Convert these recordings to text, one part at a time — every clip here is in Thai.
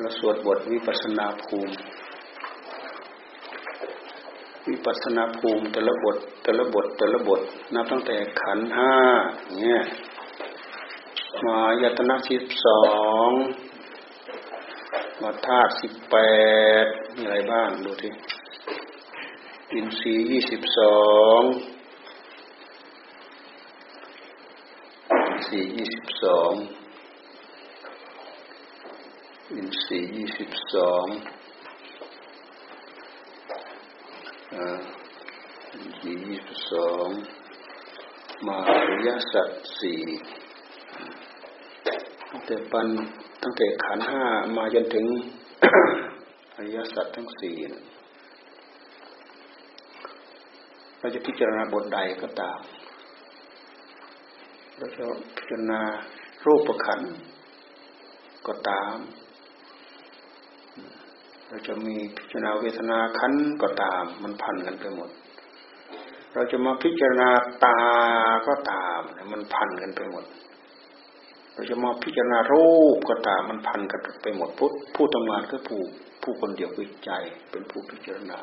เราสวดบทวิปัสนาภูมิ วิปัสนาภูมิแต่ละบทแต่ละบทแต่ละบทนับตั้งแต่ขันห้าเนี่ยมายตนะสิบสองมาธาตุสิบแปดมีอะไรบ้างดูทีอินทรีย์ยี่สิบสองอินทรีย์ยี่สิบสอง อินทรีย์ยี่สิบสองอินทรีย์ยี่สิบสองมาริยสัตสี่ตั้งแต่ปันตั้งแต่ขันห้ามาจนถึงอริยสัจทั้งสี่เราจะพิจารณาบทใดก็ตาม เราจะพิจารณารูปขันก็ตาม เราจะมีพิจารณาเวทนาขันก็ตาม มันพันกันไปหมด เราจะมาพิจารณาตาก็ตาม มันพันกันไปหมด เราจะมาพิจารณารูปก็ตาม มันพันกันไปหมดผู้ผู้ทำงานก็ผู้ผู้คนเดียวคือใจเป็นผู้พิจารณา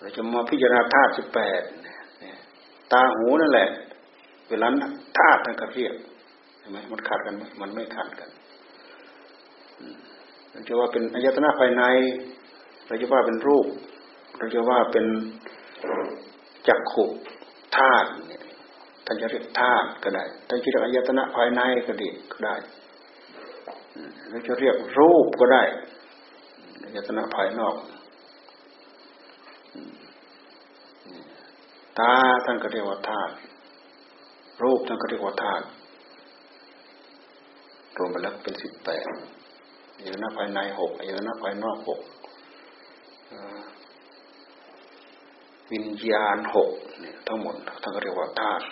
เราจะมาพิจารณาธาตุสิบแปดตาหูนั่นแหละ เวลาธาตุนั่นก็เรียกใช่ไหมมันขาดกันไหมมันไม่ขาดกัน เราจะว่าเป็นอายตนะภายใน เราจะว่าเป็นรูป เราจะว่าเป็นจักขุธาตุเนี่ยท่านจะเรียกธาตุก็ได้ท่านจะเรียกอายตนะภายในก็ดีก็ได้เราจะเรียกรูปก็ได้อายตนะภายนอกตาท่านก็เรียกว่าธาตุรูปท่านก็เรียกว่าธาตุรวมไปแล้วเป็นสิบแปด อายตนะภายในหกอายตนะภายนอกหกวิญญาณหกเนี่ยทั้งหมดท่านก็เรียกว่าธาตุ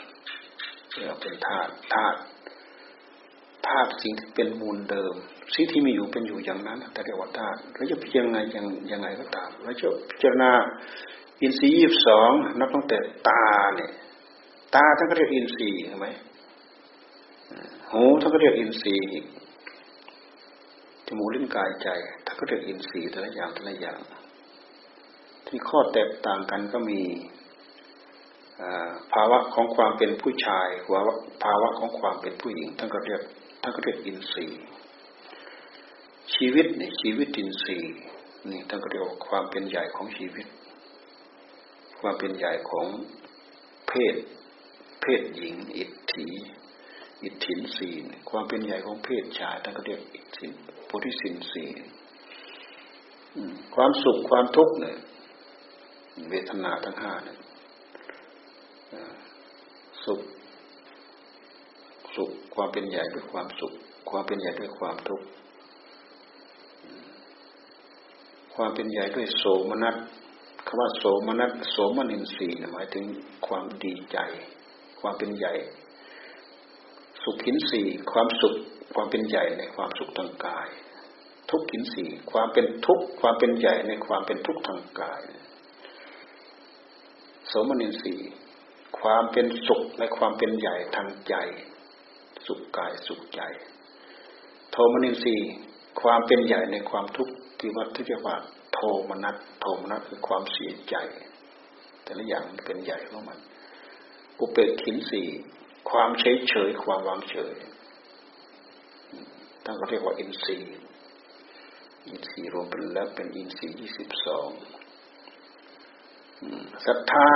เรียกเป็นธาตุธาตุธาตุสิ่งที่เป็นมูลเดิมสิ่งที่มีอยู่เป็นอยู่อย่างนั้นแต่เรียกว่าธาตุเราจะพิจารณาอย่างยังไงก็ตามเราจะพิจารณาอินทรีย์ยี่สองนับตั้งแต่ตาเนี่ยตาท่านก็เรียกอินทรีย์ใช่ไหมหูท่านก็เรียกอินทรีย์ จมูกลิ้นกายใจท่านก็เรียกอินทรีย์แต่ละอย่างแต่ละอย่าง ที่ข้อแตกต่างกันก็มีภาวะของความเป็นผู้ชายภาวะภาวะของความเป็นผู้หญิงท่านก็เรียกท่านก็เรียกอินทรีย์ ชีวิตเนี่ยชีวิตอินทรีย์นี่ท่านก็เรียกความเป็นใหญ่ของชีวิต ความเป็นใหญ่ของเพศ เพศหญิง อิทธิอิทธินศีลความเป็นใหญ่ของเพศชายท่านก็เรียกอิทธิน โพธิสินศีความสุขความทุกข์เนี่ยเวทนาทั้งห้าเนี่ยสุข สุขความเป็นใหญ่ด้วยความสุข ความเป็นใหญ่ด้วยความทุกข์ความเป็นใหญ่ด้วยโสมนัสคำว่าโสมนัสโสมนินทรีย์หมายถึงความดีใจ ความเป็นใหญ่ สุขขินสีความสุข ความเป็นใหญ่ในความสุขทางกาย ทุกขินสีความเป็นทุกข์ความเป็นใหญ่ในความเป็นทุกข์ทางกายโสมนินทรีย์ความเป็นสุขในความเป็นใหญ่ทางใจ สุขกายสุขใจ โทมนินทรีย์ความเป็นใหญ่ในความทุกข์ที่วัดที่เรียกว่าโทมนัสโทมนัสคือความเสียใจ แต่ละอย่างเป็นใหญ่ของมันอุเบกขินสีความเฉยเฉยความวางเฉย ตั้งก็เรียกว่าอินทรีย์อินทรีย์รวมเป็นแล้วเป็นอินทรีย์ยี่สิบสองศรัทธา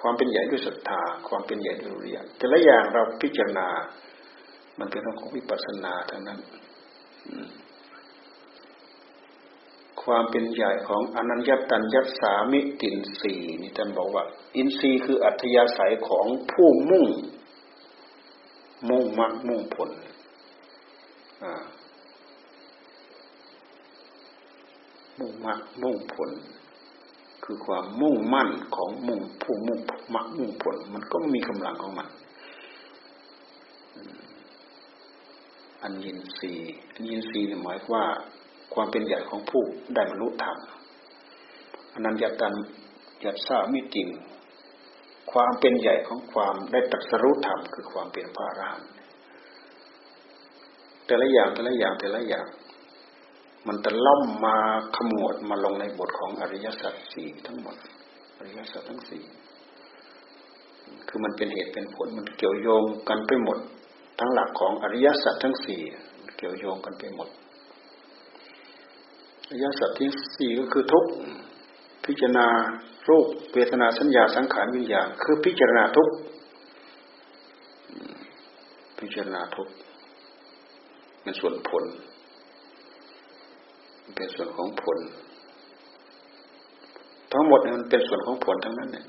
ความเป็นใหญ่ด้วยศรัทธา ความเป็นใหญ่ด้วยเรียนแต่ละอย่างเราพิจารณา มันเป็นเรื่องของวิปัสสนาทั้งนั้นความเป็นใหญ่ของอนัญญตัญญสามิตินสีนี่ท่านบอกว่า อินทรีย์คืออัธยาศัยของผู้มุ่ง มุ่งมรรคมุ่งผล มุ่งมรรคมุ่งผล คือความมุ่งมั่นของมุ่งผู้มุ่งมรรคมุ่งผล มันก็มีกำลังของมัน อันยินทรีอันยินทรีหมายว่า ความเป็นใหญ่ของผู้ได้บรรลุธรรมอันนันยตันยัตสามิจริง ความเป็นใหญ่ของความได้ตรัสรู้ธรรมคือความเป็นพระอรหันต แต่ละอย่างแต่ละอย่างแต่ละอย่าง มันจะล่อมมาขมวดมาลงในบทของอริยสัจสี่ทั้งหมด อริยสัจทั้งสี่คือมันเป็นเหตุเป็นผลมันเกี่ยวโยงกันไปหมด ทั้งหลักของอริยสัจทั้งสี่เกี่ยวโยงกันไปหมดอริยสัจที่สี่ก็คือทุกพิจารณารูปเวทนาสัญญาสังขารวิญญาณ คือพิจารณาทุกพิจารณาทุก มันส่วนผล เป็นส่วนของผล ทั้งหมดมันเป็นส่วนของผลทั้งนั้นเนี่ย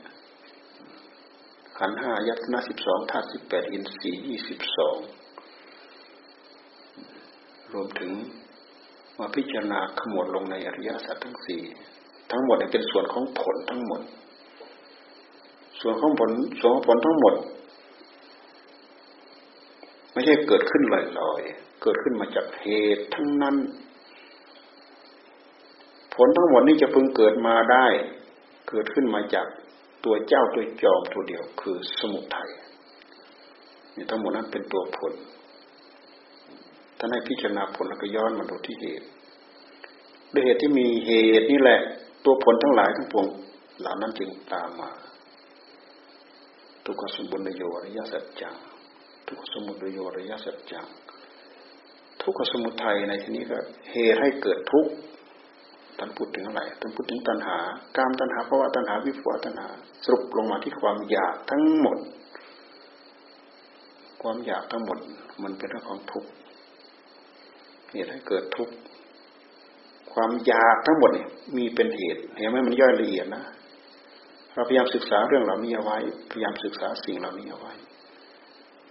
ขันห้ายัตนาสิบสองธาตุสิบแปดอินทรีย์ยี่สิบสองรวมถึงมาพิจารณาขมวดลงในอริยสัจทั้งสี่ทั้งหมดเป็นส่วนของผลทั้งหมด ส่วนของผลส่วนของผลทั้งหมด ไม่ใช่เกิดขึ้นลอยๆ เกิดขึ้นมาจากเหตุทั้งนั้น ผลทั้งหมดนี้จะพึงเกิดมาได้ เกิดขึ้นมาจากตัวเจ้าตัวจอมตัวเดียวคือสมุทัยนี่ทั้งหมดนั้นเป็นตัวผล ถ้าให้พิจารณาผลแล้วก็ย้อนมาดูที่เหตุด้วยเหตุที่มีเหตุนี่แหละ ตัวผลทั้งหลายทั้งปวงเหล่านั้นจึงตามมา ทุกขสมุทโยอริยสัจจังทุกขสมุทโยอริยสัจจัง ทุกขสมุทัยในที่นี้ก็เหตุให้เกิดทุกข์ท่านพูดถึงอะไรท่านพูดถึงตัณหา การตัณหาภาวะตัณหาวิภวตัณหา สรุปลงมาที่ความอยากทั้งหมด ความอยากทั้งหมด มันเป็นเรื่องของทุกข์เหตุให้เกิดทุกข์ความอยากทั้งหมดเนี่ยมีเป็นเหตุเห็นไหมมันย่อยละเอียดนะเราพยายามศึกษาเรื่องเหล่านี้เอาไว้พยายามศึกษาสิ่งเหล่านี้เอาไว้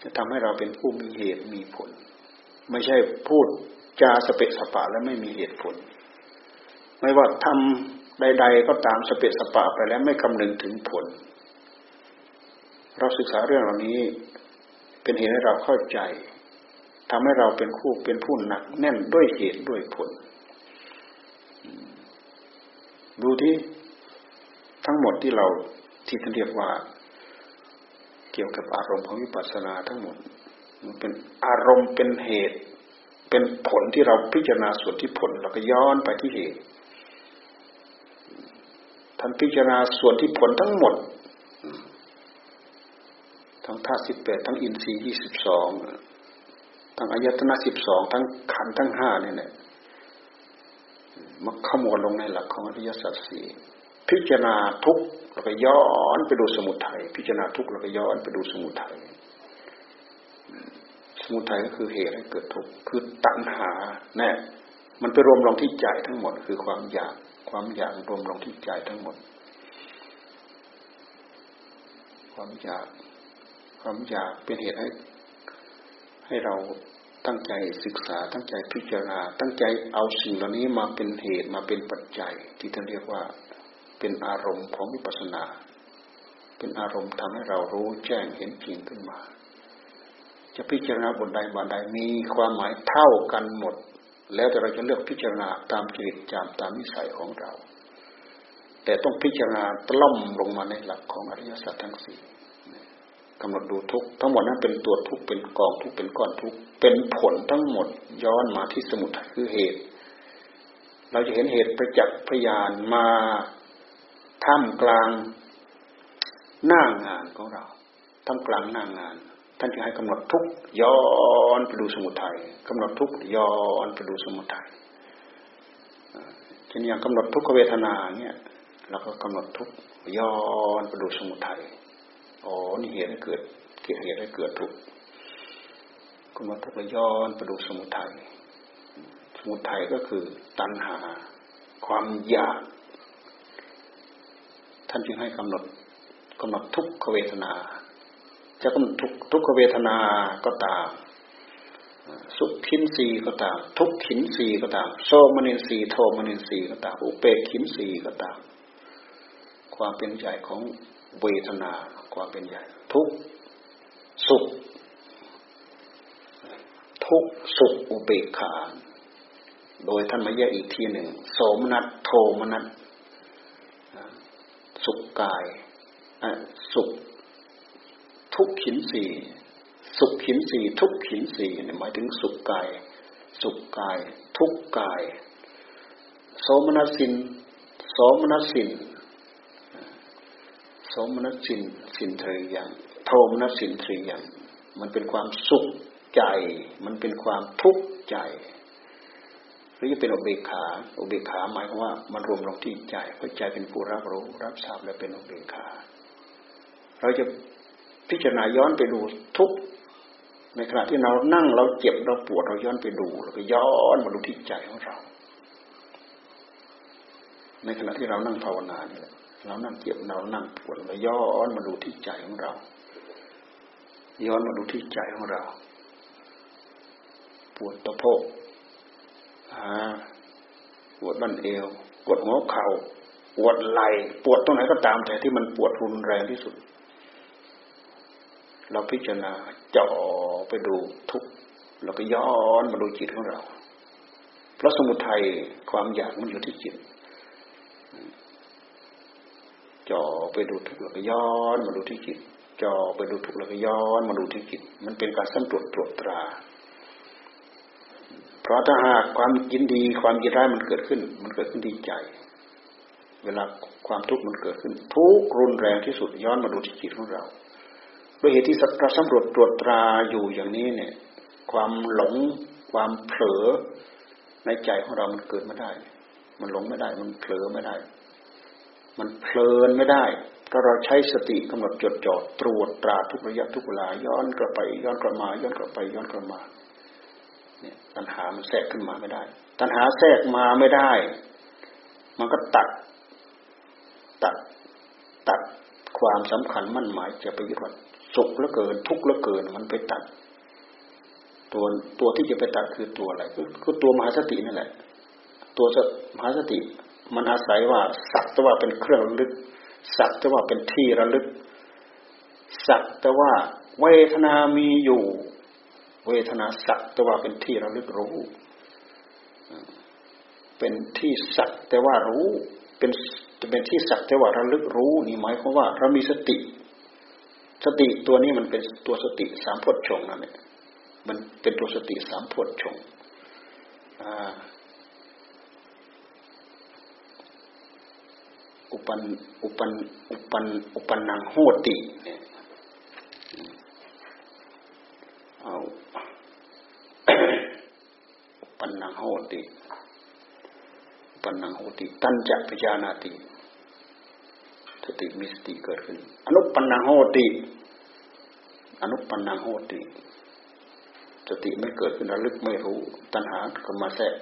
จะทำให้เราเป็นผู้มีเหตุมีผล ไม่ใช่พูดจาสเปะสปะแล้วไม่มีเหตุผล ไม่ว่าทำใด ๆ ก็ตามสเปะสปะไปแล้วไม่คำนึงถึงผล เราศึกษาเรื่องเหล่านี้เป็นเหตุให้เราเข้าใจทำให้เราเป็นคู่เป็นผู้หนักแน่นด้วยเหตุด้วยผล ดูที่ทั้งหมดที่เราที่ท่านเรียกว่า เกี่ยวกับอารมณ์ของวิปัสสนาทั้งหมด มันเป็นอารมณ์เป็นเหตุ เป็นผลที่เราพิจารณาส่วนที่ผลเราก็ย้อนไปที่เหตุท่านพิจารณาส่วนที่ผลทั้งหมด ทั้งธาตุสิบแปดทั้งอินทรีย์ยี่สิบสองทั้งอายตนะสิบสองทั้งขันทั้งห้าเนี่ยมาขมวดลงในหลักของอริยสัจสี่พิจารณาทุกแล้วก็ย้อนไปดูสมุทัยพิจารณาทุกแล้วก็ย้อนไปดูสมุทัย สมุทัยก็คือเหตุให้เกิดทุกข์คือตัณหาแน่มันไปรวมลงที่ใจทั้งหมด คือความอยากความอยากรวมลงที่ใจทั้งหมด ความอยาก ความอยากเป็นเหตุให้ ให้เราตั้งใจศึกษา ตั้งใจพิจารณา ตั้งใจเอาสิ่งเหล่านี้มาเป็นเหตุมาเป็นปัจจัย ที่ท่านเรียกว่า เป็นอารมณ์ของวิปัสสนา เป็นอารมณ์ทำให้เรารู้แจ้งเห็นจริงขึ้นมา จะพิจารณาบทใดบทใดมีความหมายเท่ากันหมด แล้วแต่เราจะเลือกพิจารณาตามจริตจามตามนิสัยของเรา แต่ต้องพิจารณาตล่อมลงมาในหลักของอริยสัจทั้งสี่กำหนดดูทุกทั้งหมดนั้นเป็นตัวทุกเป็นกองทุกเป็นก้อนทุกเป็นผลทั้งหมดย้อนมาที่สมุทัยคือเหตุ เราจะเห็นเหตุประจักษ์พยานมาท่ามกลางหน้างานของเราท่ามกลางหน้างาน ท่านจะให้กำหนดทุกย้อนไปดูสมุทัยกำหนดทุกย้อนไปดูสมุทัยเช่นอย่างกำหนดทุกขเวทนาเนี่ยเราก็กำหนดทุกย้อนไปดูสมุทัยอ๋อนี่เหตุให้เกิดเกิดเหตุให้เกิดทุกข์ก็มาทุกย้อนไปดูสมุทัยสมุทัยก็คือตัณหา ความอยาก ท่านจึงให้กำหนดกำหนดทุกขเวทนา จะกำหนดทุกทุกขเวทนาก็ตาม สุขขินสีก็ตาม ทุกขินสีก็ตามโซมนินสีโทมนินสีก็ตาม อุเปกขินสีก็ตาม ความเป็นใหญ่ของเวทนาความเป็นใหญ่ ทุกสุข ทุกสุขอุเบกขาโดยท่านมาแยกอีกทีหนึ่งโสมนัสโทมนัสสุขกายสุข ทุกขินสีสุขขินสีทุกขินสีหมายถึงสุขกาย สุขกาย ทุกกาย โสมนัสสินโสมนัสสินโสมนัสสินสินเทรียังโทมนัสสินเทรียังมันเป็นความสุขใจ มันเป็นความทุกข์ใจหรือจะเป็นอุเบกขาอุเบกขาหมายความว่ามันรวมลงที่ใจเพราะใจเป็นผู้รับรู้ รับทราบและเป็นอุเบกขา เราจะ พิจารณาย้อนไปดูทุกในขณะที่เรานั่งเราเจ็บเราปวดเราย้อนไปดูแล้วก็ย้อนมาดูที่ใจของเรา ในขณะที่เรานั่งภาวนาเนี่ยเรานั่งเจ็บเรานั่งปวดเราย้อนมาดูที่ใจของเรา ย้อนมาดูที่ใจของเรา ปวดตะโพกปวดบั้นเอว ปวดหัวเข่า ปวดไหล่ปวดตรงไหนก็ตามแต่ที่มันปวดรุนแรงที่สุด เราพิจารณาเจาะไปดูทุกเราก็ย้อนมาดูจิตของเรา เพราะสมุทัยความอยากมันอยู่ที่จิตจ่อไปดูทุกแล้วก็ย้อนมาดูที่จิตจ่อไปดูทุกแล้วก็ย้อนมาดูที่จิต มันเป็นการสำรวจตรวจตรา เพราะถ้าหากความยินดีความยินร้ายมันเกิดขึ้น มันเกิดขึ้นดีใจ เวลาความทุกข์มันเกิดขึ้น ทุกรุนแรงที่สุดย้อนมาดูที่จิตของเรา ด้วยเหตุที่เราสำรวจตรวจตราอยู่อย่างนี้เนี่ย ความหลง ความเผลอในใจของเรามันเกิดไม่ได้ มันหลงไม่ได้ มันเผลอไม่ได้ มันเพลินไม่ได้ถ้าเราใช้สติกำหนดจดจ่อตรวจตราทุกระยะทุกเวลาย้อนกลับไป ย้อนกลับมา ย้อนกลับไป ย้อนกลับมา เนี่ยตัณหามันแทรกขึ้นมาไม่ได้ ตัณหาแทรกมาไม่ได้ มันก็ตัด ตัด ตัดความสำคัญมั่นหมายจะไปยึดว่า สุขเหลือเกิน ทุกข์เหลือเกิน มันไปตัด ตัวตัวที่จะไปตัดคือตัวอะไรคือตัวมหาสตินั่นแหละ ตัวมหาสติ มันอาศัยว่าสักแต่ว่าเป็นเครื่องระลึก สักแต่ว่าเป็นที่ระลึก สักแต่ว่าเวทนามีอยู่ เวทนาสักแต่ว่าเป็นที่ระลึกรู้ เป็นที่สักแต่ว่ารู้ เป็นเป็นที่สักแต่ว่าระลึกรู้นี่หมายความว่าเรามีสติ สติตัวนี้มันเป็นตัวสติสามพดชงนั่นแหละมันเป็นตัวสติสามพดชงอุปันอุปันอุปันอุปันนังโหติเนี่ยเอาอุปันนังโหติอุปันนังโหติ ตันจักพิจานาติ ติมีสติเกิดขึ้น อนุปันนังโหติ อนุปันนังโหติ สติไม่เกิดขึ้นระลึกไม่รู้ ตัณหาก็มาแทรก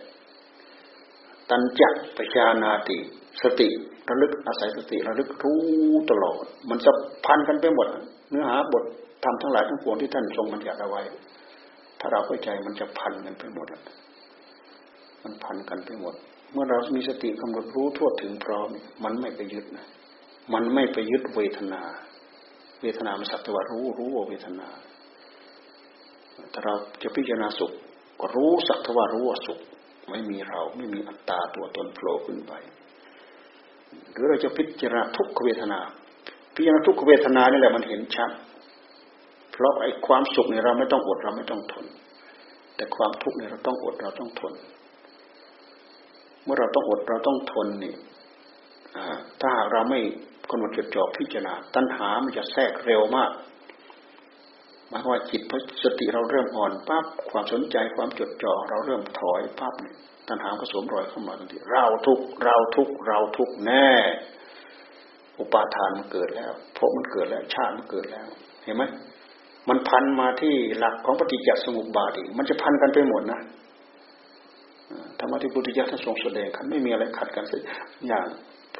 ตัณจักปชานาติ สติระลึกอาศัยสติระลึกรู้ตลอด มันจะพันกันไปหมด เนื้อหาบททำทั้งหลายทั้งปวงที่ท่านทรงบัญญัติเอาไว้ ถ้าเราเข้าใจมันจะพันกันไปหมดมันพันกันไปหมด เมื่อเรามีสติกำหนดรู้ทั่วถึงพร้อม มันไม่ไปยึดนะ มันไม่ไปยึดเวทนา เวทนามันสักแต่ว่ารู้รู้ว่าเวทนาถ้าเราจะพิจารณาสุขก็รู้สักแต่ว่ารู้ว่าสุข ไม่มีเราไม่มีอัตตาตัวตนโผล่ขึ้นไป หรือเราจะพิจารณาทุกขเวทนา พิจารณาทุกขเวทนานี่แหละมันเห็นชัด เพราะไอ้ความสุขเนี่ยเราไม่ต้องอดเราไม่ต้องทน แต่ความทุกข์เนี่ยเราต้องอดเราต้องทน เมื่อเราต้องอดเราต้องทนนี่ถ้าหากเราไม่ กำหนดจดจ่อพิจารณา ตัณหามันจะแทรกเร็วมากหมายว่าจิตพอสติเราเริ่มอ่อนปั๊บความสนใจความจดจ่อเราเริ่มถอยปั๊บตัณหาก็สวมรอยเข้ามาทันทีเราทุกเราทุกเราทุกแน่ อุปาทานมันเกิดแล้วพบมันเกิดแล้วชาติมันเกิดแล้ว เห็นไหมมันพันมาที่หลักของปฏิจจสมุปบาทอีกมันจะพันกันไปหมดนะธรรมะที่พุทธิยถาทรงแสดงกันไม่มีอะไรขัดกันสักอย่าง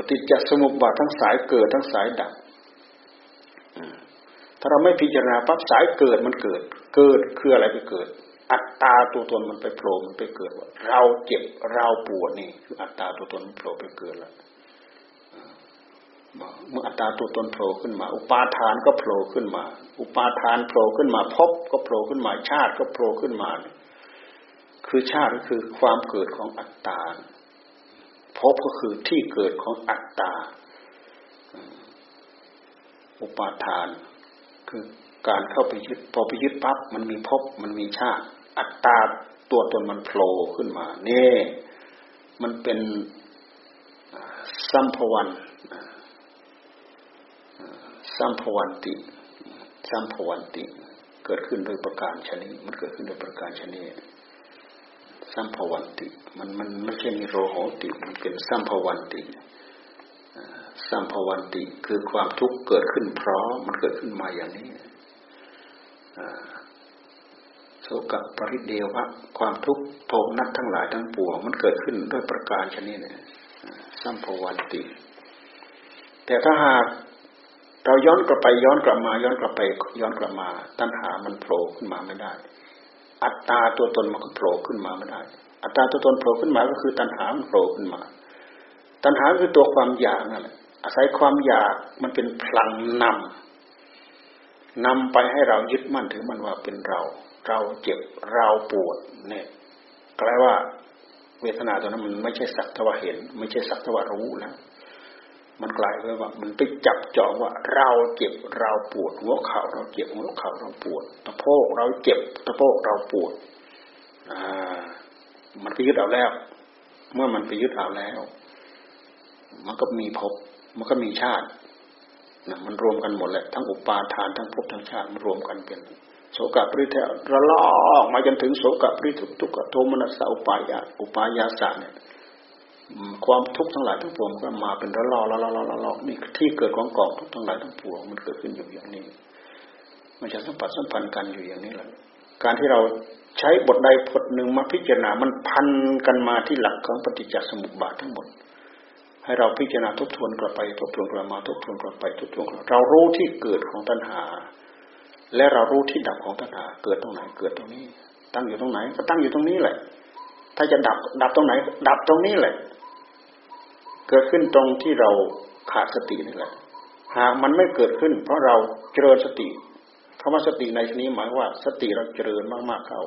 ฏิจจสมุปบาททั้งสายเกิดทั้งสายดับถ้าเราไม่พิจารณาปั๊บสายเกิดมันเกิด เกิดคืออะไรไปเกิด อัตตาตัวตนมันไปโผล่มันไปเกิดว่าเราเจ็บเราปวดนี่คืออัตตาตัวตนมันโผล่ไปเกิดแล้วเมื่ออัตตาตัวตนโผล่ขึ้นมา อุปาทานก็โผล่ขึ้นมา อุปาทานโผล่ขึ้นมาพบก็โผล่ขึ้นมาชาติก็โผล่ขึ้นมา คือชาติก็คือความเกิดของอัตตา ภพก็คือที่เกิดของอัตตา อุปาทาน คือการเข้าไปยึดพอไปยึดปั๊บมันมีภพมันมีชาติ อัตตาตัวตนมันโผล่ขึ้นมาเนี่มันเป็นสัมภวันสัมภวันติสัมภวันติ เกิดขึ้นโดยประการชนิดมันเกิดขึ้นโดยประการชนิด สัมภวันติ มันมันไม่ใช่มีโรโหติ มันเป็นสัมภวันติสัมภวันติคือความทุกข์เกิดขึ้นเพราะมันเกิดขึ้นมาอย่างนี้โสกปริเดวะความทุกข์โทมนัสทั้งหลายทั้งปวงมันเกิดขึ้นด้วยประการชนิดนี้สัมภวันติ แต่ถ้าหากเราย้อนกลับไปย้อนกลับมา ย้อนกลับไปย้อนกลับมา ตัณหามันโผล่ขึ้นมาไม่ได้ อัตตาตัวตนมันก็โผล่ขึ้นมาไม่ได้ อัตตาตัวตนโผล่ขึ้นมาก็คือตัณหามันโผล่ขึ้นมา ตัณหาคือตัวความอยากนั่นแหละอาศัยความอยากมันเป็นพลังนำนำไปให้เรายึดมั่นถือมันว่าเป็นเรา เราเจ็บเราปวดเนี่ยกลายว่าเวทนาตัวนั้นมันไม่ใช่สักทว่าเห็น ไม่ใช่สักทว่ารู้แล้ว มันกลายเป็นว่ามันไปจับจองว่า เราเจ็บเราปวดหัวเข่าเราเจ็บหัวเข่าเราปวดตะโพกเราเจ็บตะโพกเราปวดอ่ามันไปยึดเอาแล้ว เมื่อมันไปยึดเอาแล้ว มันก็มีภพมันก็มีชาตินะมันรวมกันหมดแหละทั้งอุปาทานทั้งภพทั้งชาติมันรวมกันเป็น โสกปริเทระลอกมาจนถึงโสกปริทุทุกโทมนัสสาอุปายาอุปายาสาเนี่ย ความทุกข์ทั้งหลายทั้งปวงก็มาเป็นระลอกระลอกระลอกนี่ที่เกิดของกองทุกข์ทั้งหลายทั้งปวงมันเกิดขึ้นอยู่อย่างนี้ มันจะสัมผัสสัมพันธ์กันอยู่อย่างนี้แหละการที่เราใช้บทใดบทหนึ่งมาพิจารณามันพันกันมาที่หลักของปฏิจจสมุปบาททั้งหมด ให้เราพิจารณาทบทวนกลับไปทบทวนกลับมาทบทวนกลับไปทบทวนกลับเรารู้ที่เกิดของตัณหา และเรารู้ที่ดับของตัณหา เกิดตรงไหนเกิดตรงนี้ ตั้งอยู่ตรงไหน ก็ตั้งอยู่ตรงนี้แหละ ถ้าจะดับดับตรงไหน ดับตรงนี้แหละ เกิดขึ้นตรงที่เราขาดสตินี่แหละหากมันไม่เกิดขึ้น เพราะเราเจริญสติคำว่าสติในที่นี้หมายว่า สติเราเจริญมากๆเข้า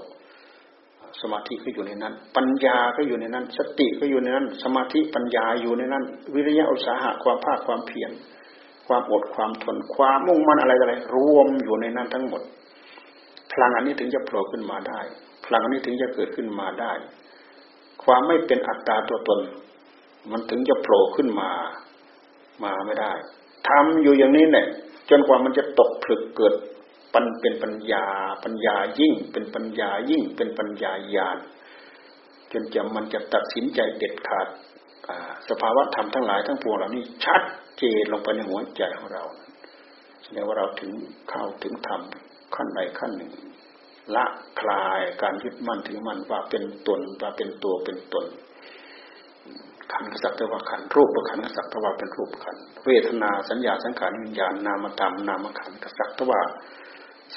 สมาธิก็อยู่ในนั้น ปัญญาก็อยู่ในนั้น สติก็อยู่ในนั้น สมาธิปัญญาอยู่ในนั้น วิริยะอุตสาหะความภาคความเพียรความอดความทนความมุ่งมั่นอะไรอะไรรวมอยู่ในนั้นทั้งหมด พลังอันนี้ถึงจะโผล่ขึ้นมาได้ พลังอันนี้ถึงจะเกิดขึ้นมาได้ ความไม่เป็นอัตตาตัวตน มันถึงจะโผล่ขึ้นมา มาไม่ได้ทำอยู่อย่างนี้เนี่ยจนกว่ามันจะตกผลึกเกิดปันเป็นปัญญา ปัญญายิ่ง เป็นปัญญายิ่ง เป็นปัญญาญาณจนจะมันจะตัดสินใจเด็ดขาดสภาวะธรรมทั้งหลายทั้งปวงเหล่านี้ชัดเจนลงไปในหัวใจของเราแสดงว่าเราถึงเข้าถึงธรรมขั้นใดขั้นหนึ่ง ละคลายการยึดมั่นถือมั่นว่าเป็นตนว่าเป็นตัวเป็นตน ขันสักต่ว่าขันรูปประขันสักต่ว่าเป็นรูปขันเวทนาสัญญาสังขารวิญญาณนามธรรมนามขันสักต่ว่า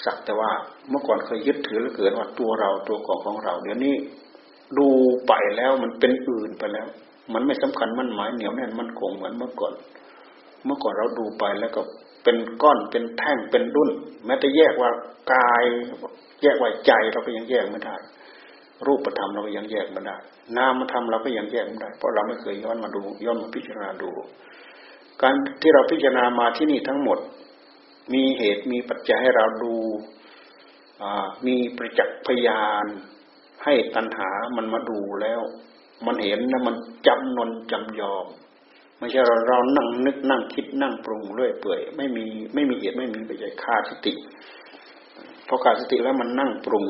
สักแต่ว่าเมื่อก่อนเคยยึดถือแล้วเกิดว่าตัวเราตัวของของเรา เดี๋ยวนี้ดูไปแล้วมันเป็นอื่นไปแล้ว มันไม่สำคัญมันหมายเหนียวแน่นมันคงเหมือนเมื่อก่อน เมื่อก่อนเราดูไปแล้วก็เป็นก้อนเป็นแท่งเป็นรุ่น แม้แต่แยกว่ากาย แยกว่าใจเราก็ยังแยกไม่ได้ รูปธรรมเราก็ยังแยกไม่ได้ นามธรรมเราก็ยังแยกไม่ได้ เพราะเราไม่เคยย้อนมาดู ย้อนมาพิจารณาดู การที่เราพิจารณามาที่นี่ทั้งหมด มีเหตุมีปัจจัยให้เราดู มีประจักษ์พยาน ให้ตัณหามันมาดูแล้ว มันเห็นแล้วมันจำนนจำยอม ไม่ใช่เราเรานั่งนึกนั่งคิดนั่งปรุงเรื่อยเปื่อย ไม่มีไม่มีเหตุไม่มีปัจจัยขาสติ พอขาดสติแล้วมันนั่งปรุง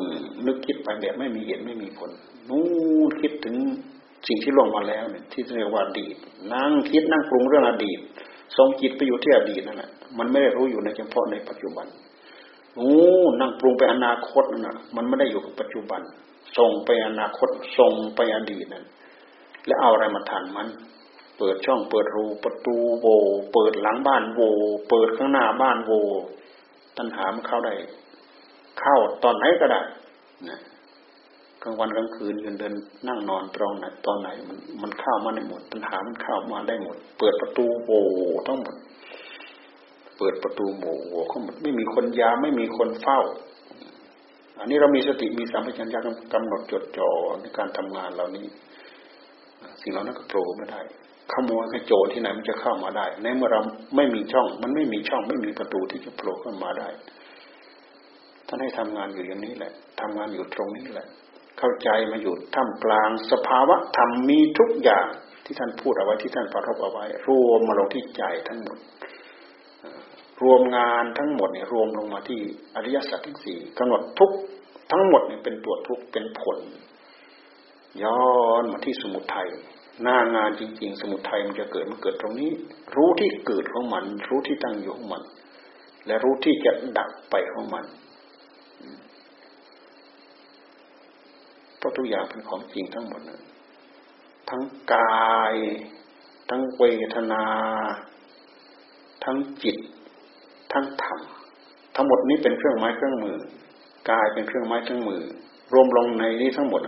นึกคิดไปแบบไม่มีเหตุไม่มีผลนู้นคิดถึงสิ่งที่ล่วงมาแล้วเนี่ยที่เรียกว่าอดีต นั่งคิดนั่งปรุงเรื่องอดีตทรงจิตไปอยู่ที่อดีตนั่นแหละมันไม่ได้รู้อยู่ในเฉพาะในปัจจุบันโอ้นั่งปรุงไปอนาคตนั่นนะมันไม่ได้อยู่กับปัจจุบันส่งไปอนาคตส่งไปอดีตนั่นแล้วเอาอะไรมาทันมัน เปิดช่องเปิดรูประตูโว เปิดหลังบ้านโว เปิดข้างหน้าบ้านโว ตัณหามันเข้าได้ เข้าตอนไหนก็ได้นะกลางวันกลางคืนยืนเดินนั่งนอนตรงไหนตอนไหน มันมันเข้ามาในหมดตัณหามันเข้ามาได้หมด เปิดประตูโวทั้งหมดเปิดประตูโบหัวเขาหมดไม่มีคนยาไม่มีคนเฝ้า อันนี้เรามีสติมีสัมผัสัญญากำหนดจดจ่อในการทำงานเหล่านี้ สิ่งเหล่านั้นก็โผล่ไม่ได้ขโมยกระโจนที่ไหนมันจะเข้ามาได้ ในเมื่อเราไม่มีช่อง มันไม่มีช่องไม่มีประตูที่จะโผล่เข้ามาได้ ท่านให้ทำงานอยู่อย่างนี้แหละทำงานอยู่ตรงนี้แหละ เข้าใจมาอยู่ท่ามกลางสภาวะธรรมมีทุกอย่างที่ท่านพูดเอาไว้ที่ท่านประทบเอาไว้ รวมมาลงที่ใจทั้งหมด รวมงานทั้งหมดเนี่ยรวมลงมาที่อริยสัจทั้งสี่กำหนดทุกทั้งหมดเนี่ยเป็นตัวทุกเป็นผล ย้อนมาที่สมุทัยหน้างานจริง ๆ สมุทัยมันจะเกิดมันเกิดตรงนี้ รู้ที่เกิดของมัน รู้ที่ตั้งอยู่ของมัน และรู้ที่จะดับไปของมันเพ ราะทุกอย่างเป็นของจริงทั้งหมดนะทั้งกาย ทั้งเวทนา ทั้งจิต ทั้งธรรม ทั้งหมดนี้เป็นเครื่องไม้เครื่องมือ กายเป็นเครื่องไม้เครื่องมือ รวมลงในนี้ทั้งหมด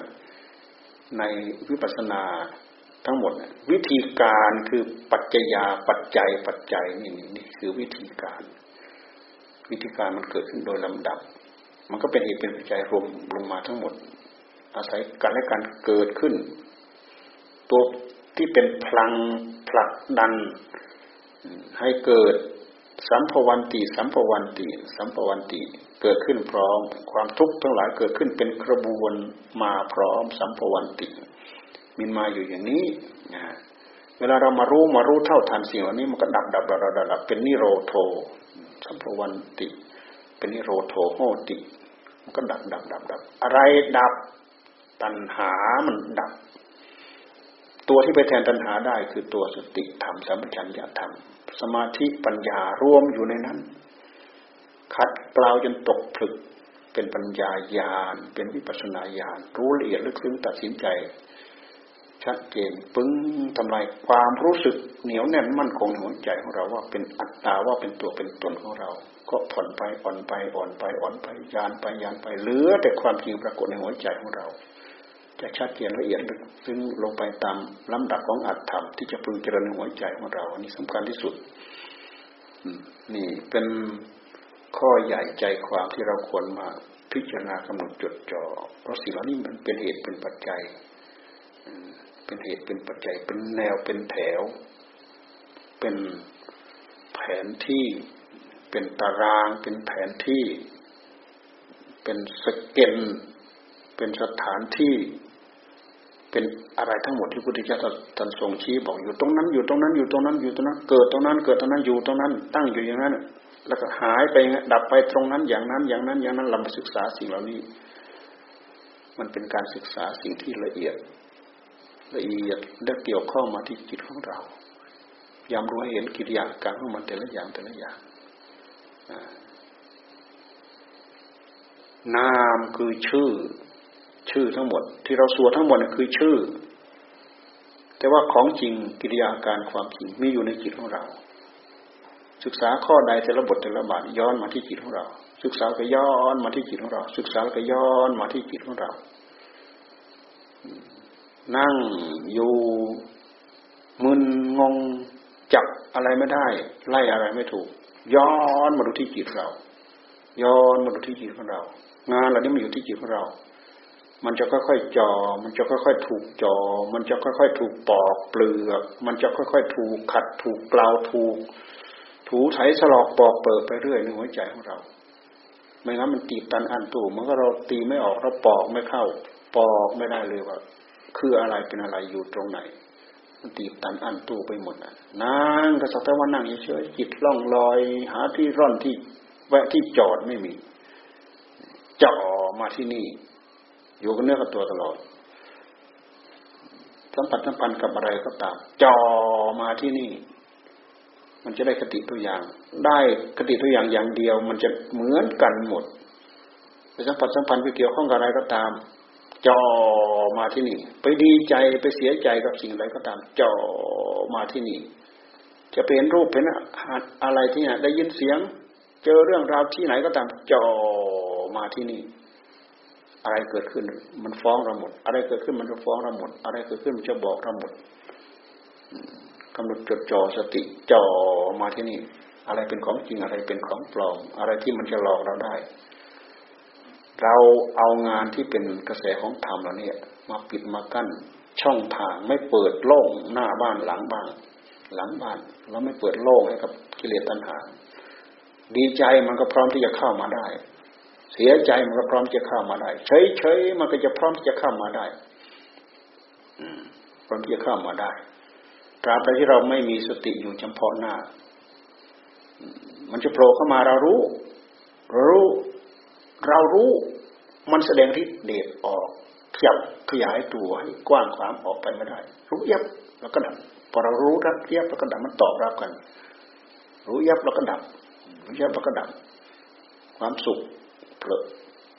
ในวิปัสสนาทั้งหมด วิธีการคือปัจจยาปัจจัยปัจจัยนี่นี่คือวิธีการ วิธีการมันเกิดขึ้นโดยลำดับ มันก็เป็นเหตุเป็นปัจจัยรวมลงมาทั้งหมด อาศัยกันและการเกิดขึ้น ตัวที่เป็นพลังผลักดัน ให้เกิดสัมภวันติสัมภวันติสัมภวันติเกิดขึ้นพร้อม ความทุกข์ทั้งหลายเกิดขึ้นเป็นกระบวนมาพร้อม สัมภวันติมินมาอยู่อย่างนี้นะเวลาเรามารู้มารู้เท่าทันสิ่งเหล่านี้มันก็ดับดับดับดับดับเป็นนิโรโทสัมภวันติ เป็นนิโรโทโหติ มันก็ดับดับดับดับอะไรดับ ตัณหามันดับ ตัวที่ไปแทนตัณหาได้คือตัวสติธรรมสัมปชัญญะธรรม สมาธิปัญญารวมอยู่ในนั้น คัดเกลาจนตกผลึกเป็นปัญญาญาณ เป็นวิปัสนาญาณ รู้ละเอียดลึกซึ้งตัดสินใจ ชัดเจนปึ้งทำลายความรู้สึกเหนียวแน่นมั่นคงในหัวใจของเราว่าเป็นอัตตาว่าเป็นตัวเป็นตนของเรา ก็ผ่อนไปอ่อนไปอ่อนไปอ่อนไปยานไปยานไปเหลือแต่ความจริงปรากฏในหัวใจของเรา จะชัดเจนละเอียดลึกซึ้งลงไปตามลำดับของอัตธรรมที่จะพึงเจริญในหัวใจของเรา อันนี้สำคัญที่สุดนี่เป็นข้อใหญ่ใจความที่เราควรมาพิจารณากำหนดจดจ่อเพราะสิ่งเหล่านี้มันเป็นเหตุเป็นปัจจัย เป็นเหตุเป็นปัจจัย เป็นแนวเป็นแถว เป็นแผนที่ เป็นตาราง เป็นแผนที่ เป็นสเกนเป็นสถานที่ เป็นอะไรทั้งหมดที่พุทธเจ้าท่านทรงชี้บอกอยู่ตรงนั้นอยู่ตรงนั้นอยู่ตรงนั้นอยู่ตรงนั้น เกิดตรงนั้นเกิดตรงนั้นอยู่ตรงนั้น ตั้งอยู่อย่างนั้นแล้วก็หายไปดับไปตรงนั้นอย่างนั้น อย่างนั้น อย่างนั้นเรามาศึกษาสิ่งเหล่านี้ มันเป็นการศึกษาสิ่งที่ละเอียด ละเอียดและเกี่ยวข้องมาที่จิตของเรายามรู้ให้เห็นกิริยาการของมันแต่ละอย่างแต่ละอย่างนามคือชื่อ ชื่อทั้งหมด ที่เราสวดทั้งหมดคือชื่อ แต่ว่าของจริงกิริยาการความจริงมีอยู่ในจิตของเรา ศึกษาข้อใดแต่ละบทแต่ละบาทย้อนมาที่จิตของเรา ศึกษาก็ย้อนมาที่จิตของเรา ศึกษาก็ย้อนมาที่จิตของเรา นั่งอยู่มึนงงจับอะไรไม่ได้ ไล่อะไรไม่ถูก ย้อนมาดูที่จิตเรา ย้อนมาดูที่จิตของเรา งานเหล่านี้มันอยู่ที่จิตของเรา มันจะค่อยๆจอมันจะค่อยๆ ถูกจอมันจะค่อยๆ ถูกปอกเปลือก มันจะค่อยๆ ถูกขัดถูกเกลาถูก ถูไถสลอกปอกเปิดไปเรื่อยในหัวใจของเรา ไม่งั้นมันตีตันอันตู่มันก็เราตีไม่ออกเราปอกไม่เข้า ปอกไม่ได้เลยว่า คืออะไรเป็นอะไรอยู่ตรงไหน มันตีตันอันตู้ไปหมดอะนั่งก็สักแต่ว่านั่งเฉยๆจิตล่องลอย หาที่ร่อนที่แวะที่จอดไม่มีจ่อมาที่นี่ อยู่กับเนื้อกับตัวตลอด สัมผัสสัมพันธ์กับอะไรก็ตามจ่อมาที่นี่ มันจะได้คติตัวอย่าง ได้คติตัวอย่างอย่างเดียว มันจะเหมือนกันหมดไปสัมผัสสัมพันธ์ไปเกี่ยวข้องกับอะไรก็ตามจ่อมาที่นี่ ไปดีใจไปเสียใจกับสิ่งใดก็ตามจ่อมาที่นี่ จะเป็นรูปเป็นอะไรที่ไหนได้ยินเสียง เจอเรื่องราวที่ไหนก็ตามจ่อมาที่นี่ อะไรเกิดขึ้น มันฟ้องเราหมด อะไรเกิดขึ้นมันจะฟ้องเราหมด อะไรเกิดขึ้นมันจะบอกเราหมดกำหนดจดจ่อสติจ่อมาที่นี่ อะไรเป็นของจริงอะไรเป็นของปลอม อะไรที่มันจะหลอกเราได้ เราเอางานที่เป็นกระแสของธรรมเราเนี่ย มาปิดมากั้นช่องทางไม่เปิดโล่งหน้าบ้านหลังบ้านหลังบ้านเราไม่เปิดโล่งให้กับกิเลสตัณหา ดีใจมันก็พร้อมที่จะเข้ามาได้ เสียใจมันก็พร้อมจะเข้ามาได้เฉยเฉยมันก็จะพร้อมจะเข้ามาได้พร้อมจะเข้ามาได้ตราบใดที่เราไม่มีสติอยู่เฉพาะหน้า มันจะโผล่เข้ามาเรารู้ รู้ เรารู้ มันแสดงที่เดชออกขยับขยายตัวให้กว้างขวางออกไปไม่ได้ รู้ยับแล้วก็ดับ พอเรารู้รับยับแล้วก็ดับมันตอบรับกัน รู้ยับแล้วก็ดับ รู้ยับแล้วก็ดับ ความสุข เลอ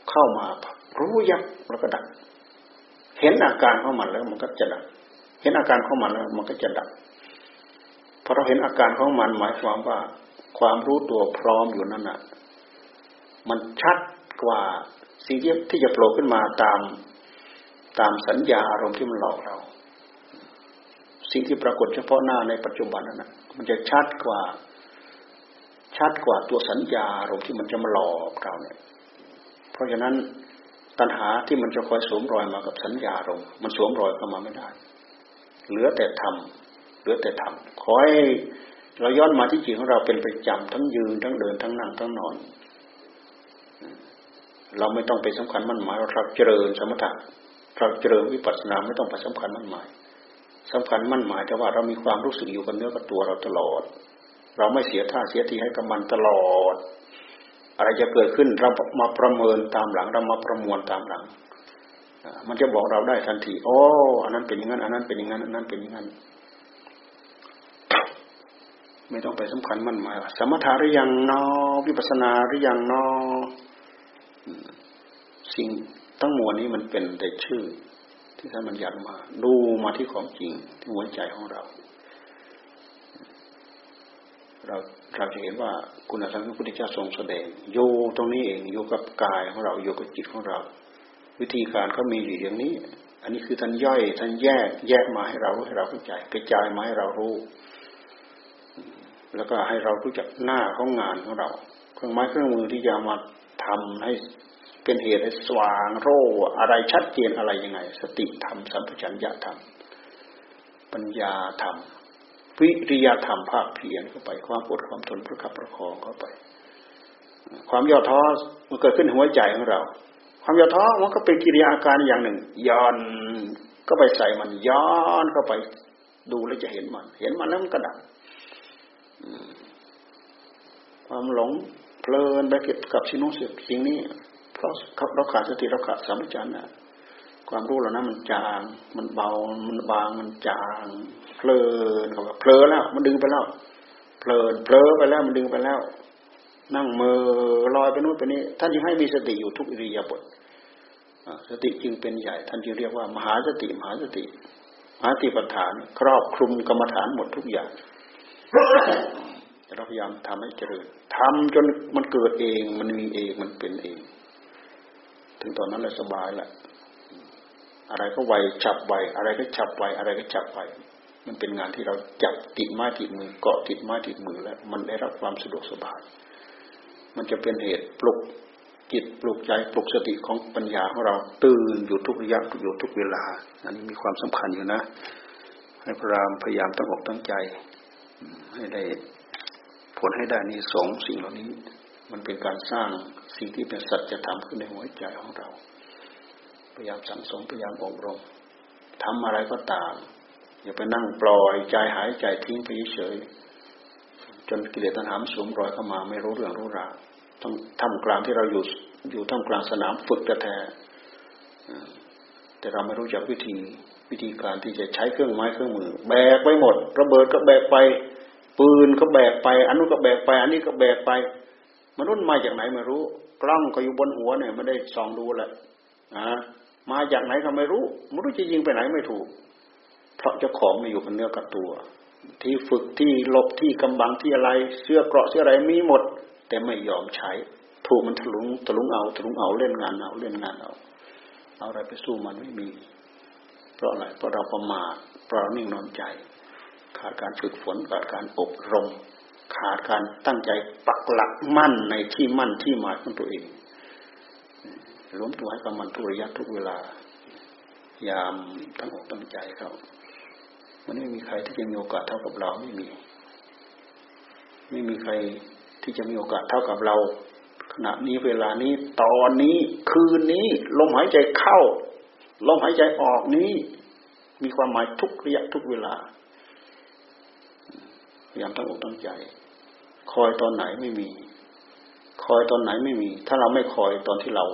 เข้ามารู้ยับแล้วก็ดับ เห็นอาการของมันแล้วมันก็จะดับ เห็นอาการของมันแล้วมันก็จะดับพอเราเห็นอาการของมันหมายความว่า ความรู้ตัวพร้อมอยู่นั่นน่ะ มันชัดกว่าสิ่งที่ที่จะโผล่ขึ้นมาตามตามสัญญาอารมณ์ที่มันหลอกเรา สิ่งที่ปรากฏเฉพาะหน้าในปัจจุบันนั้นนะมันจะชัดกว่าชัดกว่าตัวสัญญาอารมณ์ที่มันจะมาหลอกเราเนี่ย ราะฉะนั้นตัณหาที่มันจะคอยสวมรอยมากับสัญญาอารมณ์มันสวมรอยเข้ามาไม่ได้ เหลือแต่ทำเหลือแต่ทำขอให้เราย้อนมาที่จิตของเราเป็นประจำทั้งยืนทั้งเดินทั้งนั่งทั้งนอน เราไม่ต้องไปสำคัญมั่นหมายว่าเราเจริญสมถะเราเจริญวิปัสสนาไม่ต้องไปสำคัญมั่นหมายสำคัญมั่นหมายแต่ว่าเรามีความรู้สึกอยู่กับเนื้อกับตัวเราตลอด เราไม่เสียท่าเสียทีให้กับมันตลอด อะไรจะเกิดขึ้นเรามาประเมินตามหลังเรามาประมวลตามหลัง มันจะบอกเราได้ทันทีโอ้อันนั้นเป็นอย่างนั้น อันนั้นเป็นอย่างนั้นอันนั้นเป็นอย่างนั้น ไม่ต้องไปสำคัญมั่นหมายสมถะหรือยังนอวิปัสนาหรือยังนอสิ่งทั้งมวลนี้มันเป็นแต่ชื่อ ที่ท่านบัญญัติมา ดูมาที่ของจริงที่หัวใจของเรา เรา เราจะเห็นว่าคุณธรรมที่พระพุทธเจ้าทรงแสดงโยตรงนี้เองโยกับกายของเราโยกับจิตของเรา วิธีการเขามีอยู่อย่างนี้ อันนี้คือท่านย่อยท่านแยกแยกมาให้เราให้เราเข้าใจกระจายมาให้เรารู้ แล้วก็ให้เรารู้จักหน้าของงานของเรา เครื่องไม้เครื่องมือที่จะมาทำให้เป็นเหตุให้สว่างโรอะไรชัดเจนอะไรยังไง สติธรรมสัมปชัญญะธรรมปัญญาธรรม วิริยธรรมภาคเพียรเข้าไป ความอดความทนประคับประคองเข้าไป ความย่อท้อมันเกิดขึ้นหัวใจของเรา ความย่อท้อมันก็เป็นกิริยาอาการอย่างหนึ่งย้อนก็ไปใส่มันย้อนเข้าไป ดูแล้วจะเห็นมัน เห็นมันแล้วมันก็ดับความหลงเพลินไปเก็บกับสิ่งนู้นสิ่งนี้เพราะเราขาดสติเราขาดสัมปชัญญะความรู้เหล่านั้นมันจาง มันเบา มันบาง มันจาง เพลินเขาเพลินแล้ว มันดึงไปแล้ว เพลินเพลินไปแล้วมันดึงไปแล้ว นั่งมือลอยไปนู่นไปนี่ท่านจึงให้มีสติอยู่ทุกอิริยาบถสติจึงเป็นใหญ่ ท่านจึงเรียกว่ามหาสติมหาสติมหาสติปัฏฐาน ครอบคลุมกรรมฐานหมดทุกอย่างเราพยายามทำให้เจริญทำจนมันเกิดเอง มันมีเองมันเป็นเอง ถึงตอนนั้นเลยสบายแหละอะไรก็ไวฉับไวอะไรก็ฉับไวอะไรก็ฉับไว มันเป็นงานที่เราจับติดไม้ติดมือเกาะติดไม้ติดมือแล้ว มันได้รับความสะดวกสบาย มันจะเป็นเหตุปลุกจิตปลุกใจปลุกสติของปัญญาของเราตื่นอยู่ทุกระยะอยู่ทุกเวลา อันนี้มีความสำคัญอยู่นะ ให้พระรามพยายามตั้งอกตั้งใจ ให้ได้ผลให้ได้นี้สองสิ่งเหล่านี้ มันเป็นการสร้างสิ่งที่เป็นสัจธรรมขึ้นในหัวใจของเรา พยายามสั่งสมพยายามอบรมทำอะไรก็ตาม อย่าไปนั่งปล่อยใจหายใจทิ้งไปเฉยจนกิเลสตัณหามสวมรอยเข้ามาไม่รู้เรื่องรู้ราวต้องทำกลางที่เราอยู่อยู่ท่ามกลางสนามฝึกแท้แต่เราไม่รู้จักวิธีวิธีการที่จะใช้เครื่องไม้เครื่องมือ แบกไปหมด ระเบิดก็แบกไป ปืนก็แบกไป อันนู้นก็แบกไป อันนี้ก็แบกไปมนุษย์มาจากไหนไม่รู้ กล้องก็อยู่บนหัวเนี่ยไม่ได้ส่องดูแหละนะมาจากไหนก็ไม่รู้ไม่รู้จะยิงไปไหนไม่ถูก เพราะเจ้าของมันอยู่กับเนื้อกับตัว ที่ฝึกที่หลบที่กำบังที่อะไรเสื้อเกราะเสื้ออะไรมีหมด แต่ไม่ยอมใช้ ถูกมันถลุงถลุงเอาถลุงเอาเล่นงานเอาเล่นงานเอาเอาอะไรไปสู้มันไม่มี เพราะอะไรเพราะเราประมาทเพราะเรานิ่งนอนใจ ขาดการฝึกฝนขาดการอบรม ขาดการตั้งใจปักหลักมั่นในที่มั่นที่หมายของตัวเองล้มตัวให้กับมันทุกระยะทุกเวลายามตั้งอกตั้งใจเขา มันไม่มีใครที่จะมีโอกาสเท่ากับเราไม่มี ไม่มีใครที่จะมีโอกาสเท่ากับเรา ขณะนี้เวลานี้ตอนนี้คืนนี้ ลมหายใจเข้า ลมหายใจออกนี้ มีความหมายทุกระยะทุกเวลาพยายามตั้งอกตั้งใจ คอยตอนไหนไม่มี คอยตอนไหนไม่มี ถ้าเราไม่คอยตอนที่เรา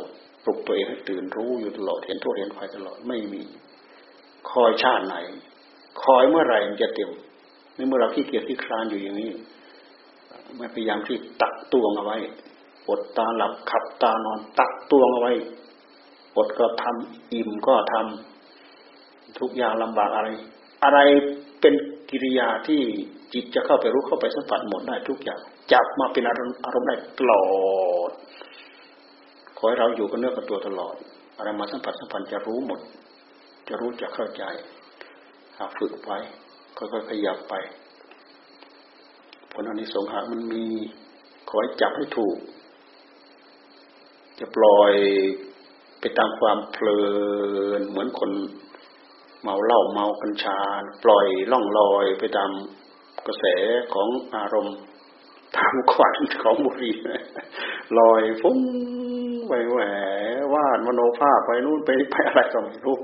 ปลุกตัวเองให้ตื่นรู้อยู่ตลอดเห็นทั่วเห็นไฟตลอดไม่มี คอยชาติไหน คอยเมื่อไหร่มันจะเต็มในเมื่อเราขี้เกียจขี้คลานอยู่อย่างนี้ไม่พยายามที่ตักตวงเอาไว้อดตาหลับขับตานอนตักตวงเอาไว้อดก็ทำอิ่มก็ทำทุกอย่างลำบากอะไร อะไรเป็นกิริยาที่จิตจะเข้าไปรู้เข้าไปสัมผัสหมดได้ทุกอย่างจับมาเป็นอารมณ์อารมณ์ได้ตลอดขอให้เราอยู่กับเนื้อกับตัวตลอด อะไรมาสัมผัสสัมพันธ์จะรู้หมด จะรู้จะเข้าใจ หากฝึกไว้ค่อยๆขยับไป ผลอันนี้สงหามันมีขอให้จับให้ถูก จะปล่อยไปตามความเพลินเหมือนคนเมาเหล้าเมากัญชา ปล่อยล่องลอยไปตามกระแสของอารมณ์ทางขวัญของบุรีลอยฟุ้งไปแหววาดมโนภาพไปนู่นไปไปอะไรก็ไม่รู้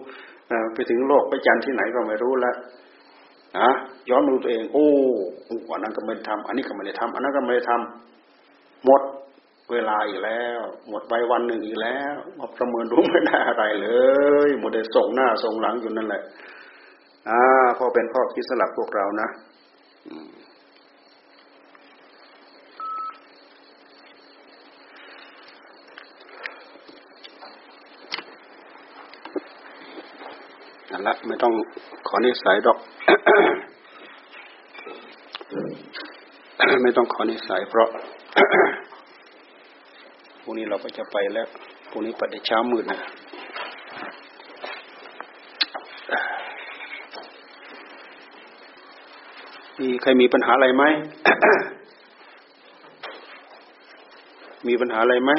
ไปถึงโลกไปจันที่ไหนก็ไม่รู้แล้วนะย้อนดูตัวเอง โอ้อันนั้นก็ไม่ได้ทำอันนี้ก็ไม่ได้ทำอันนั้นก็ไม่ได้ทำหมดเวลาอีกแล้ว หมดไปวันหนึ่งอีกแล้วมาประเมินรู้ไม่ได้อะไรเลยหมดแต่ส่งหน้าส่งหลังอยู่นั่นแหละอ่าพอเป็นข้อคิดสลับพวกเรานะ ละไม่ต้องขอนิสัยดอก ไม่ต้องขอนิสัยเพราะพรุ่งนี้เราก็จะไปแล้วพรุ่งนี้ปในเช้ามืดนะมีใครมีปัญหาอะไรไหม มีปัญหาอะไรไหม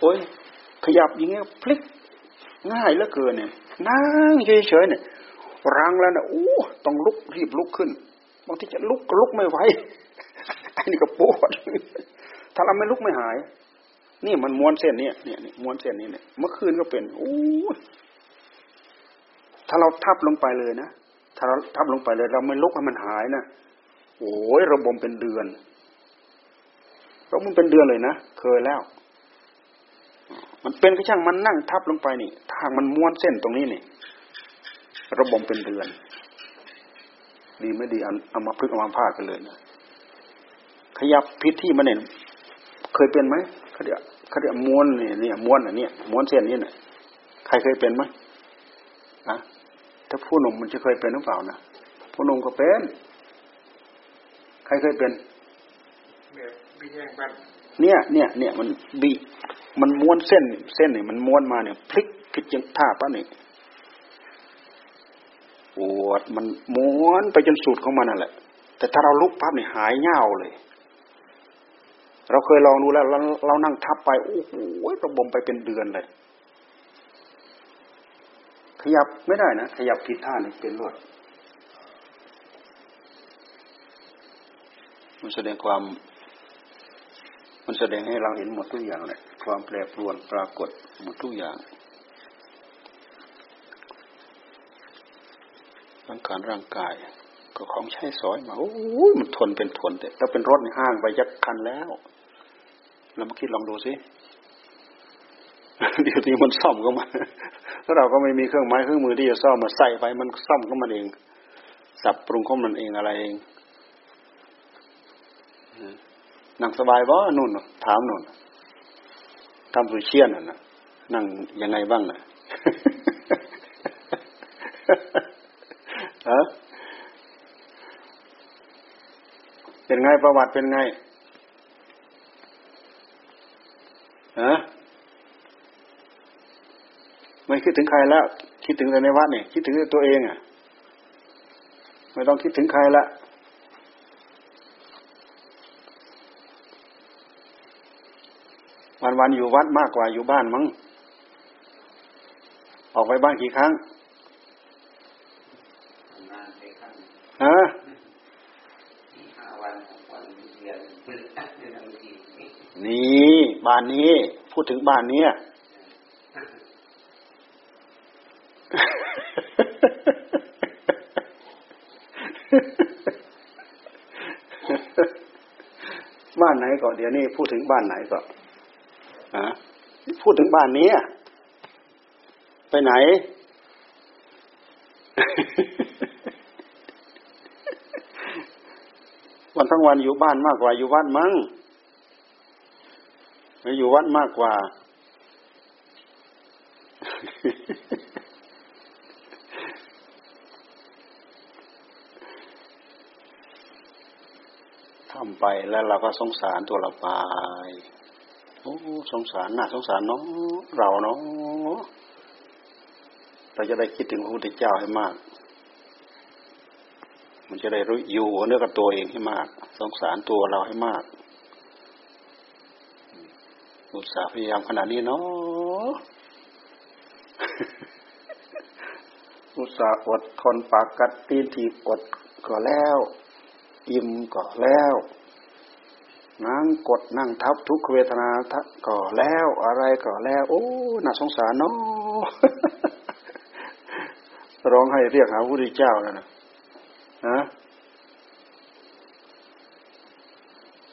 โอ้ยขยับอย่างเงี้ยพลิกง่ายเหลือเกินเนี่ยนั่งเฉยๆเนี่ยรังแล้วนะโอ้ต้องลุกรีบลุกขึ้นบางทีจะลุกก็ลุกไม่ไหวไอ้นี่ก็ปวดถ้าเราไม่ลุกไม่หาย นี่มันม้วนเส้นเนี่ยเนี่ยม้วนเส้นนี้เนี่ยเมื่อคืนก็เป็นโอ้ถ้าเราทับลงไปเลยนะถ้าเราทับลงไปเลย เราไม่ลุกให้มันหายนะโอ้ยระบมเป็นเดือนระบมเป็นเดือนเลยนะเคยแล้ว มันเป็นก็ช่างมันนั่งทับลงไปนี่ทางมันม้วนเส้นตรงนี้นี่ระบมเป็นเดือน ดีไม่ดีเอามาพึกเอามาพาดกันเลยนะขยับพิษที่มันเนี่ยเคยเป็นไหมเขาเดี๋ยวเขาเดี๋ยวม้วนเนี่ยเนี่ยม้วนอันนี้ม้วนเส้นนี้เนี่ยใครเคยเป็นไหมอะถ้าผู้หนุ่มมันจะเคยเป็นหรือเปล่านะผู้หนุ่มก็เป็น ใครเคยเป็นเนี่ยเนี่ยเนี่ยมันบี มันม้วนเส้น เส้นเนี่ยมันม้วนมาเนี่ยพลิกพลิกยังท่าปะเนี่ยปวดมันม้วนไปจนสุดของมันนั่นแหละ แต่ถ้าเราลุกพับเนี่ยหายเง่าเลย เราเคยลองดูแล้วเราเรานั่งทับไปโอ้โหระบมไปเป็นเดือนเลย ขยับไม่ได้นะขยับผิดท่าเนี่ยเป็นรวดมันแสดงความ มันแสดงให้เราเห็นหมดทุกอย่างเลย ความแปรปรวนปรากฏหมดทุกอย่างร่างกายร่างกาย ก็ของใช้สอยมาโอ้ยมันทนเป็นทนแต่ถ้าเป็นรถในห้างไปยักคันแล้วเรามาคิดลองดูสิเดี๋ยวนี้มันซ่อมก็มาแล้วเราก็ไม่มีเครื่องไม้เครื่องมือที่จะซ่อมมาใส่ไปมันซ่อมก็มันเอง สับปรุงก็มันเองอะไรเองนั่งสบายบ่นู่นถามนู่น ทำสุเชียนน่ะนั่งยังไงบ้างน่ะฮะเป็นไงประวัติเป็นไงฮะไม่คิดถึงใครแล้ว คิดถึงแต่ในวัดเนี่ยคิดถึงตัวเองอะ ไม่ไม่ต้องคิดถึงใครละ วันวันๆอยู่วัดมากกว่าอยู่บ้านมั้ง ออกไปบ้านกี่ครั้งนานไปครั้งฮะห้าวันหกวันเดือนพฤษภาคมบางทีนี่บ้านนี้ พูดถึงบ้านเนี้ยบ้านไหนก่อนเดี๋ยวนี้พูดถึงบ้านไหนก่อนฮะ พูดถึงบ้านนี้ ไปไหน วันทั้งวันอยู่บ้านมากกว่าอยู่วัดมั้งไม่อยู่วัดมากกว่าทำไปแล้วเราก็สงสารตัวเราไป โอ้สงสารน่าสงสารเนาะเราเนาะเราจะได้คิดถึงพระพุทธเจ้าให้มาก มันจะได้รู้อยู่เนื้อกับตัวเองให้มาก สงสารตัวเราให้มาก อุตส่าห์พยายามขนาดนี้เนาะอุตส่าห์อดทนปากกัดตีนถีอดก็แล้ว อิ่มก็แล้ว นั่งกดนั่งทับทุกเวทนาทัก็แล้วอะไรก็แล้ว โอ้น่าสงสารเนาะร้องให้เรียกหาพระพุทธเจ้าแล้วนะฮะ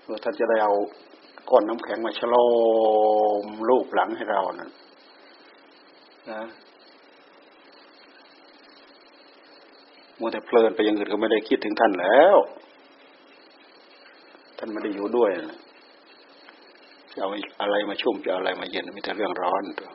เพื่อท่านจะได้เอาก้อนน้ำแข็งมาฉโลมรูปหลังให้เรานะนะมัวแต่เพลินไปอย่างอื่นก็ไม่ได้คิดถึงท่านแล้ว ท่านไม่ได้อยู่ด้วยจะเอาอะไรมาชุ่มจะเอาอะไรมาเย็นมีแต่เรื่องร้อนตัว